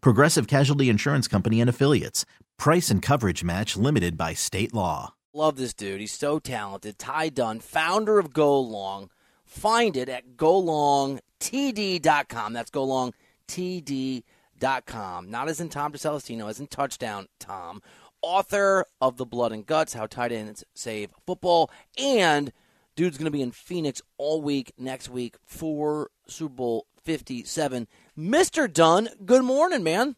Progressive Casualty Insurance Company and Affiliates. Price and coverage match limited by state law. Love this dude. He's so talented. Ty Dunne, founder of Go Long. Find it at golongtd.com. That's golongtd.com. Not as in Tom DeCelestino, as in Touchdown Tom. Author of The Blood and Guts, How Tight Ends Save Football. And dude's going to be in Phoenix all week next week for Super Bowl 57. Mr. Dunne, good morning, man.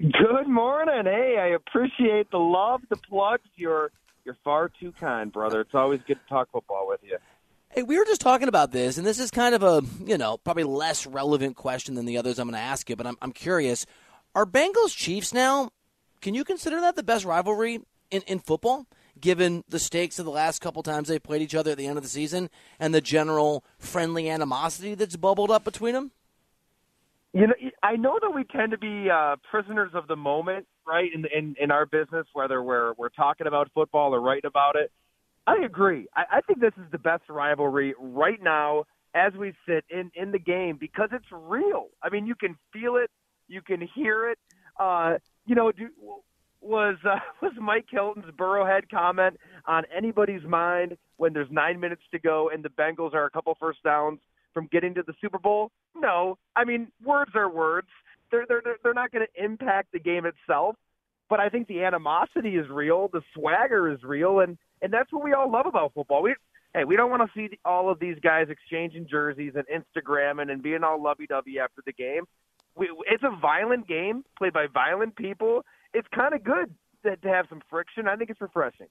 Good morning. Hey, I appreciate the love, the plugs. You're you're far too kind, brother. It's always good to talk football with you. Hey, we were just talking about this, and this is kind of a, you know, probably less relevant question than the others I'm going to ask you, but I'm, I'm curious. Are Bengals Chiefs now, can you consider that the best rivalry in, in football, given the stakes of the last couple times they played each other at the end of the season and the general friendly animosity that's bubbled up between them? You know, I know that we tend to be uh, prisoners of the moment, right? In, in in our business, whether we're we're talking about football or writing about it. I agree. I, I think this is the best rivalry right now as we sit in in the game because it's real. I mean, you can feel it, you can hear it. Uh, you know, do, was uh, was Mike Hilton's Burrowhead comment on anybody's mind when there's nine minutes to go and the Bengals are a couple first downs from getting to the Super Bowl? No, I mean words are words. They're they're they're not going to impact the game itself, but I think the animosity is real, the swagger is real, and and that's what we all love about football. We hey, we don't want to see all of these guys exchanging jerseys and Instagramming and being all lovey-dovey after the game. We, it's a violent game played by violent people. It's kind of good to, to have some friction. I think it's refreshing.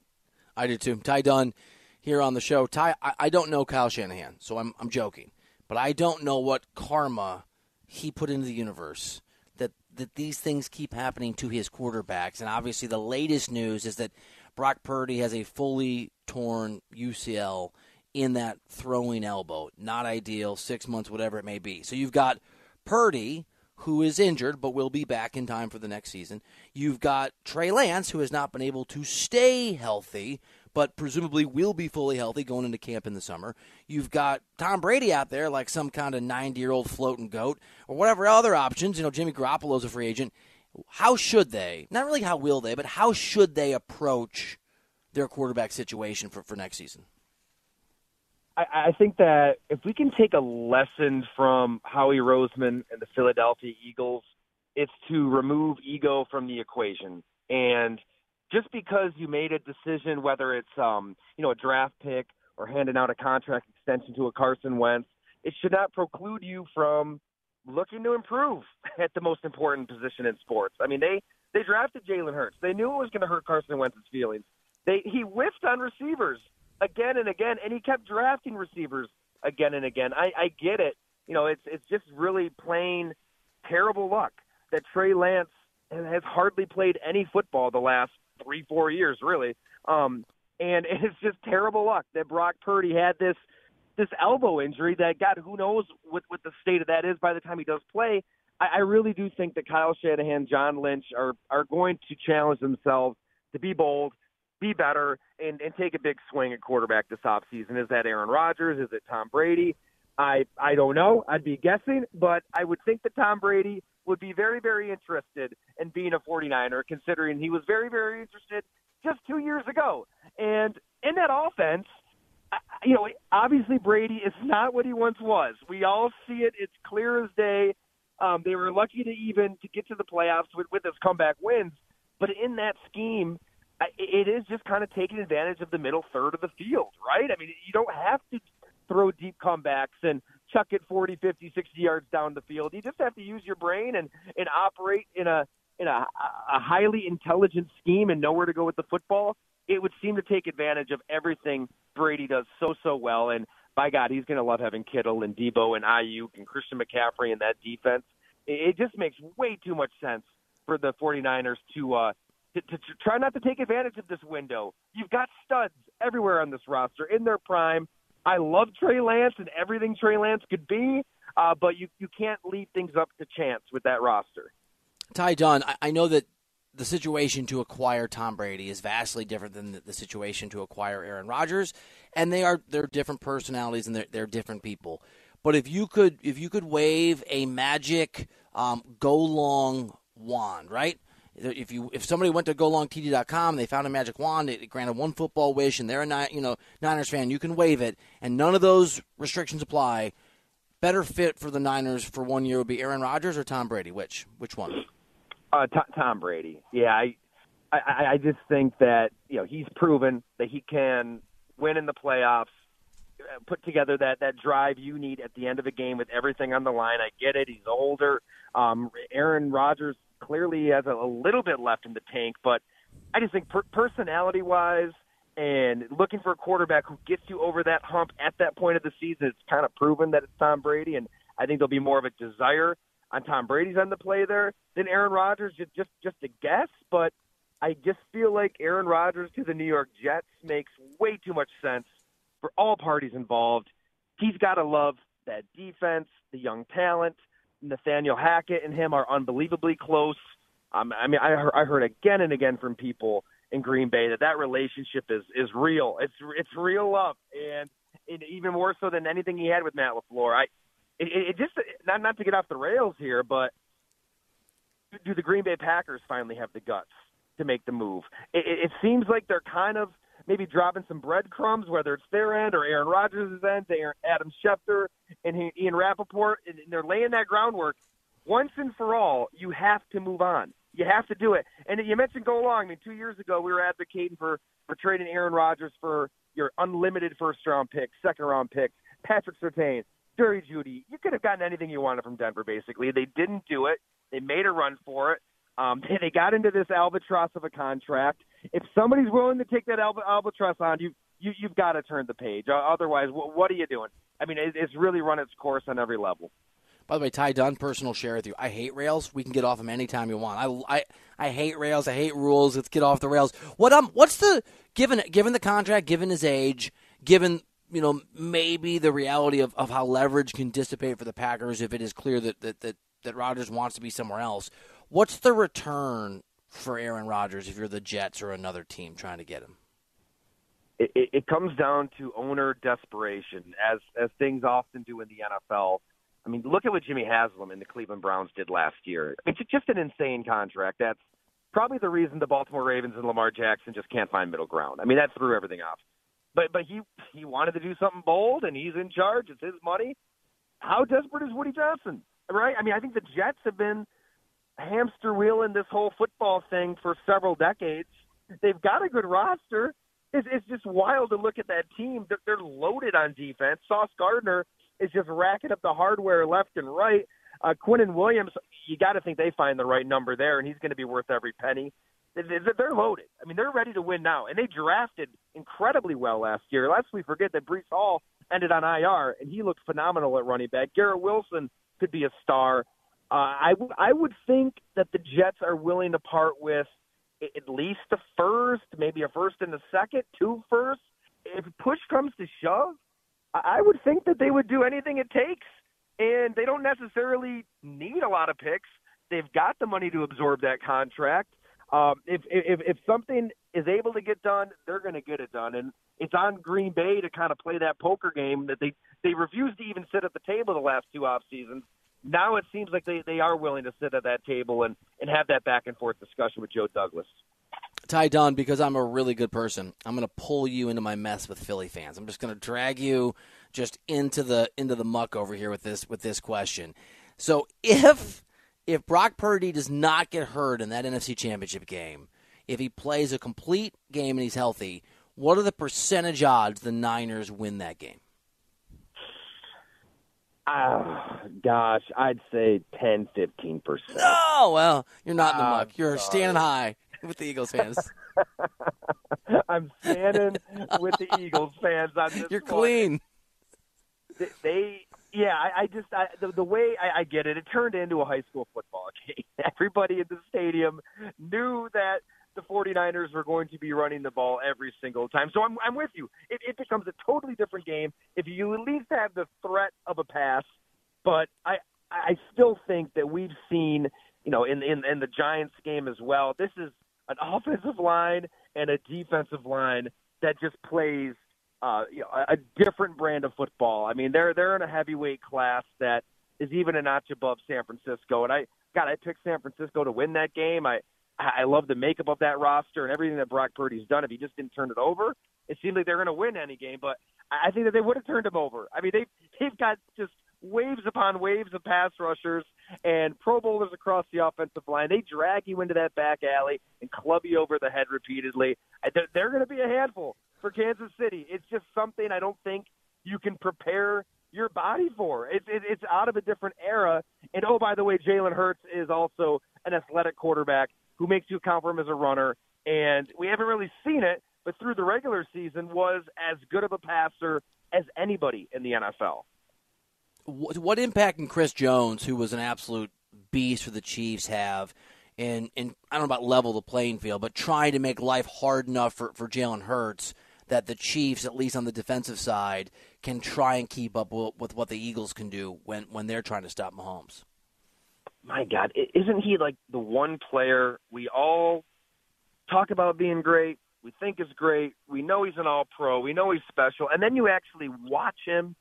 I do too. Ty Dunne here on the show. Ty, I, I don't know Kyle Shanahan, so I'm I'm joking but I don't know what karma he put into the universe that that these things keep happening to his quarterbacks. And obviously, the latest news is that Brock Purdy has a fully torn UCL in that throwing elbow. Not ideal, six months, whatever it may be. So you've got Purdy, who is injured but will be back in time for the next season. You've got Trey Lance, who has not been able to stay healthy but presumably will be fully healthy going into camp in the summer. You've got Tom Brady out there like some kind of 90 year old floating goat or whatever other options. You know, Jimmy Garoppolo's a free agent. How should they, not really how will they, but how should they approach their quarterback situation for, for next season? I, I think that if we can take a lesson from Howie Roseman and the Philadelphia Eagles, it's to remove ego from the equation. And – just because you made a decision, whether it's um, you know a draft pick or handing out a contract extension to a Carson Wentz, it should not preclude you from looking to improve at the most important position in sports. I mean, they they drafted Jalen Hurts. They knew it was going to hurt Carson Wentz's feelings. They he whiffed on receivers again and again, and he kept drafting receivers again and again. I, I get it. You know, it's it's just really plain terrible luck that Trey Lance has hardly played any football the last three, four years, really. Um, and it's just terrible luck that Brock Purdy had this this elbow injury that God, who knows what what the state of that is by the time he does play. I, I really do think that Kyle Shanahan, John Lynch are are going to challenge themselves to be bold, be better, and and take a big swing at quarterback this offseason. Is that Aaron Rodgers? Is it Tom Brady? I I don't know. I'd be guessing, but I would think that Tom Brady would be very, very interested in being a 49er, considering he was very, very interested just two years ago. And in that offense, you know, obviously Brady is not what he once was. We all see it; it's clear as day. Um, they were lucky to even to get to the playoffs with, with his comeback wins, But in that scheme, it is just kind of taking advantage of the middle third of the field, right? I mean, you don't have to throw deep comebacks and chuck it 40, 50, 60 yards down the field. You just have to use your brain and, and operate in a in a, a highly intelligent scheme and know where to go with the football. It would seem to take advantage of everything Brady does so so well. And by God, he's going to love having Kittle and Deebo and Aiyuk and Christian McCaffrey in that defense. It, it just makes way too much sense for the 49ers to uh, to, to, to try not to take advantage of this window. You've got studs everywhere on this roster in their prime. I love Trey Lance and everything Trey Lance could be, uh, but you you can't leave things up to chance with that roster. Ty Dunne, I, I know that the situation to acquire Tom Brady is vastly different than the, the, situation to acquire Aaron Rodgers, and they are they're different personalities and they're, they're different people. But if you could if you could wave a magic um, go long wand, right? If you if somebody went to golongtd.com and they found a magic wand, it granted one football wish, and they're a you know Niners fan, you can wave it, and none of those restrictions apply. Better fit for the Niners for one year would be Aaron Rodgers or Tom Brady. Which which one? Uh, T- Tom Brady. Yeah, I, I I just think that you know he's proven that he can win in the playoffs, uh, put together that that drive you need at the end of a game with everything on the line. I get it. He's older. Um, Aaron Rodgers clearly he has a, a little bit left in the tank, but I just think per- personality wise and looking for a quarterback who gets you over that hump at that point of the season, it's kind of proven that it's Tom Brady, and I think there'll be more of a desire on Tom Brady's end to play there than Aaron Rodgers. Just just just a guess, but I just feel like Aaron Rodgers to the New York Jets makes way too much sense for all parties involved. He's got to love that defense, the young talent, Nathaniel Hackett and him are unbelievably close. Um, I mean, I heard, I heard again and again from people in Green Bay that that relationship is is real. It's it's real love, and it, even more so than anything he had with Matt LaFleur. I it, it just not not to get off the rails here, but do the Green Bay Packers finally have the guts to make the move? It, it, it seems like they're kind of maybe dropping some breadcrumbs, whether it's their end or Aaron Rodgers' end, Aaron, Adam Schefter and Ian Rapoport, and they're laying that groundwork. Once and for all, you have to move on. You have to do it. And you mentioned Go Long. I mean, two years ago, we were advocating for, for trading Aaron Rodgers for your unlimited first round picks, second round picks, Patrick Surtain, Jerry Jeudy. You could have gotten anything you wanted from Denver, basically. They didn't do it. They made a run for it. Um, they got into this albatross of a contract if somebody's willing to take that albatross on you, you you've got to turn the page. Otherwise, what, what are you doing? I mean, it, it's really run its course on every level. By the way, Ty Dunne, personal share with you. I hate rails. We can get off them anytime you want. I, I, I hate rails. I hate rules. Let's get off the rails. What um, what's the given given the contract, given his age, given you know maybe the reality of, of how leverage can dissipate for the Packers if it is clear that that that, that Rodgers wants to be somewhere else. What's the return for Aaron Rodgers if you're the Jets or another team trying to get him? It, it, it comes down to owner desperation, as as things often do in the NFL. I mean, look at what Jimmy Haslam and the Cleveland Browns did last year. It's just an insane contract. That's probably the reason the Baltimore Ravens and Lamar Jackson just can't find middle ground. I mean, that threw everything off. But but he he wanted to do something bold, and he's in charge. It's his money. How desperate is Woody Johnson? Right? I mean, I think the Jets have been hamster wheeling this whole football thing for several decades. They've got a good roster. It's, it's just wild to look at that team. They're, they're loaded on defense. Sauce Gardner is just racking up the hardware left and right. Uh, Quinnen Williams, you got to think they find the right number there, and he's going to be worth every penny. They're loaded. I mean, they're ready to win now, and they drafted incredibly well last year. Lest we forget that Breece Hall ended on IR, and he looked phenomenal at running back. Garrett Wilson could be a star. Uh, I, w- I would think that the Jets are willing to part with at least a first, maybe a first and a second, two firsts. If push comes to shove, I would think that they would do anything it takes. And they don't necessarily need a lot of picks. They've got the money to absorb that contract. Um, if, if if something is able to get done, they're going to get it done, and it's on Green Bay to kind of play that poker game that they they refused to even sit at the table the last two off seasons now it seems like they, they are willing to sit at that table and, and have that back and forth discussion with Joe Douglas. Ty Dunne, because I'm a really good person, I'm going to pull you into my mess with Philly fans. I'm just going to drag you just into the into the muck over here with this with this question. So if if Brock Purdy does not get hurt in that NFC Championship game, if he plays a complete game and he's healthy, what are the percentage odds the Niners win that game? Oh, gosh, I'd say 10, 15%. Oh, well, you're not in the muck. You're standing high with the Eagles fans. I'm standing with the Eagles fans on this You're clean. They, they yeah, I, I just I, the, the way I, I get it, it turned into a high school football game. Everybody in the stadium knew that the 49ers were going to be running the ball every single time. So I'm I'm with you. It, it becomes a totally different game if you at least have the threat of a pass. But I I still think that we've seen you know in in, in the Giants game as well. This is an offensive line and a defensive line that just plays uh, you know, a different brand of football. I mean, they're they're in a heavyweight class that is even a notch above San Francisco. And I, God, I picked San Francisco to win that game. I I love the makeup of that roster and everything that Brock Purdy's done. If he just didn't turn it over, it seemed like they're going to win any game. But I think that they would have turned him over. I mean, they they've got just waves upon waves of pass rushers and Pro Bowlers across the offensive line. They drag you into that back alley and club you over the head repeatedly. They're, they're going to be a handful for Kansas City. It's just something I don't think you can prepare your body for. It's it, it's out of a different era. And oh, by the way, Jalen Hurts is also an athletic quarterback who makes you account for him as a runner. And we haven't really seen it, but through the regular season was as good of a passer as anybody in the NFL. What, what impact can Chris Jones, who was an absolute beast for the Chiefs, have? And, and I don't know about level the playing field, but trying to make life hard enough for, for Jalen Hurts that the Chiefs, at least on the defensive side, can try and keep up with, with what the Eagles can do when, when they're trying to stop Mahomes. My God, isn't he like the one player we all talk about being great? We think is great. We know he's an all pro. We know he's special. And then you actually watch him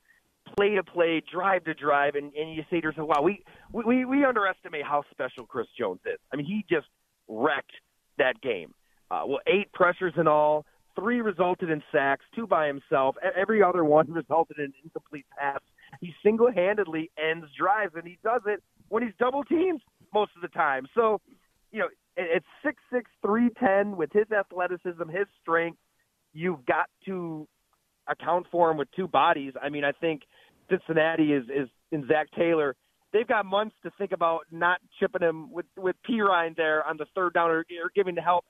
play to play, drive to drive, and, and you say to yourself, wow, we, we, we underestimate how special Chris Jones is. I mean, he just wrecked that game. Uh, well, eight pressures in all, three resulted in sacks, two by himself. Every other one resulted in incomplete pass. He single handedly ends drives, and he does it when he's double teamed most of the time. So, you know, it- it's six six three ten with his athleticism, his strength. You've got to account for him with two bodies. I mean, I think Cincinnati is is in Zac Taylor. They've got months to think about not chipping him with with Perine there on the third down or, or giving the help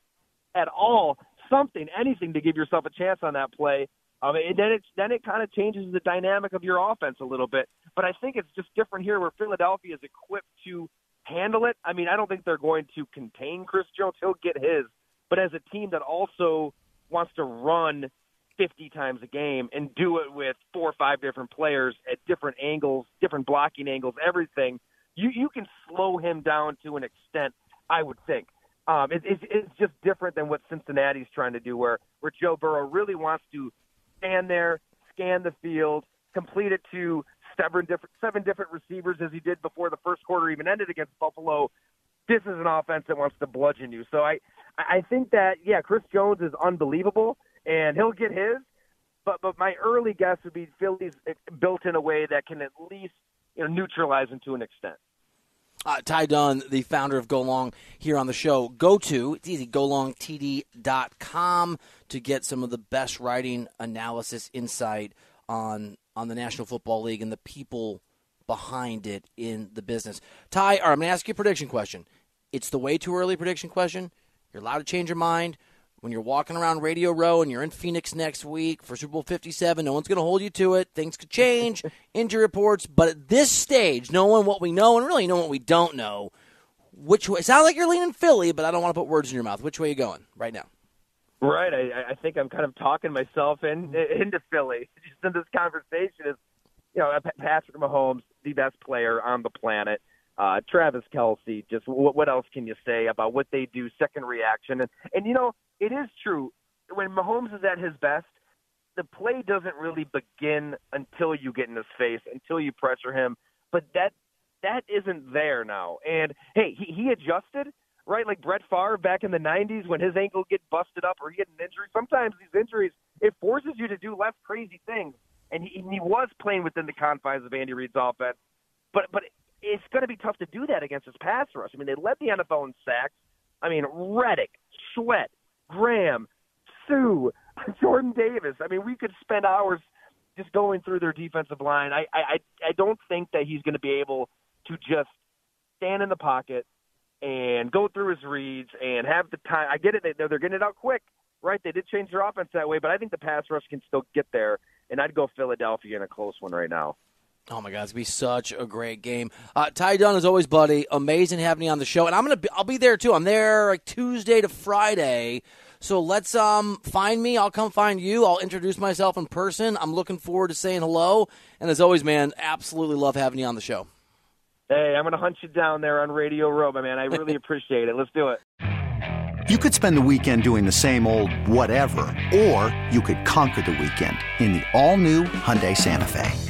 at all. Something, anything to give yourself a chance on that play. Um, and then it's then it kind of changes the dynamic of your offense a little bit. But I think it's just different here, where Philadelphia is equipped to handle it. I mean, I don't think they're going to contain Chris Jones. He'll get his. But as a team that also wants to run 50 times a game and do it with four or five different players at different angles, different blocking angles, everything, you you can slow him down to an extent. I would think. Um, it, it's it's just different than what Cincinnati's trying to do, where where Joe Burrow really wants to stand there, scan the field, complete it to seven different seven different receivers as he did before the first quarter even ended against Buffalo. This is an offense that wants to bludgeon you. So I I think that yeah, Chris Jones is unbelievable and he'll get his. But but my early guess would be Philly's built in a way that can at least you know neutralize him to an extent. Uh, Ty Dunne, the founder of Go Long, here on the show. Go to, it's easy, golongtd.com to get some of the best writing, analysis, insight on on the National Football League and the people behind it in the business. Ty, right, I'm going to ask you a prediction question. It's the way too early prediction question. You're allowed to change your mind. When you're walking around Radio Row and you're in Phoenix next week for Super Bowl 57, no one's going to hold you to it. Things could change, injury reports. But at this stage, knowing what we know and really knowing what we don't know, which way? It sounds like you're leaning Philly, but I don't want to put words in your mouth. Which way are you going right now? Right. I, I think I'm kind of talking myself in, into Philly. Just in this conversation is, you know, Patrick Mahomes, the best player on the planet. Uh, Travis Kelce, just what, what else can you say about what they do? Second reaction, and and you know it is true when Mahomes is at his best, the play doesn't really begin until you get in his face, until you pressure him. But that that isn't there now. And hey, he, he adjusted, right? Like Brett Favre back in the '90s when his ankle get busted up or he had an injury. Sometimes these injuries it forces you to do less crazy things. And he, and he was playing within the confines of Andy Reid's offense. But but it's going to be tough to do that against his pass rush. I mean, they led the NFL in sacks. I mean, Reddick, Sweat, Graham, Suh, Jordan Davis. I mean, we could spend hours just going through their defensive line. I I I don't think that he's going to be able to just stand in the pocket and go through his reads and have the time. I get it; they, they're getting it out quick, right? They did change their offense that way, but I think the pass rush can still get there. And I'd go Philadelphia in a close one right now. Oh my God, it's gonna be such a great game. Uh, Ty Dunne as always, buddy. Amazing having you on the show, and I'm gonna be, I'll be there too. I'm there like Tuesday to Friday. So let's um find me. I'll come find you. I'll introduce myself in person. I'm looking forward to saying hello. And as always, man, absolutely love having you on the show. Hey, I'm gonna hunt you down there on Radio Row, my man. I really appreciate it. Let's do it. You could spend the weekend doing the same old whatever, or you could conquer the weekend in the all-new Hyundai Santa Fe.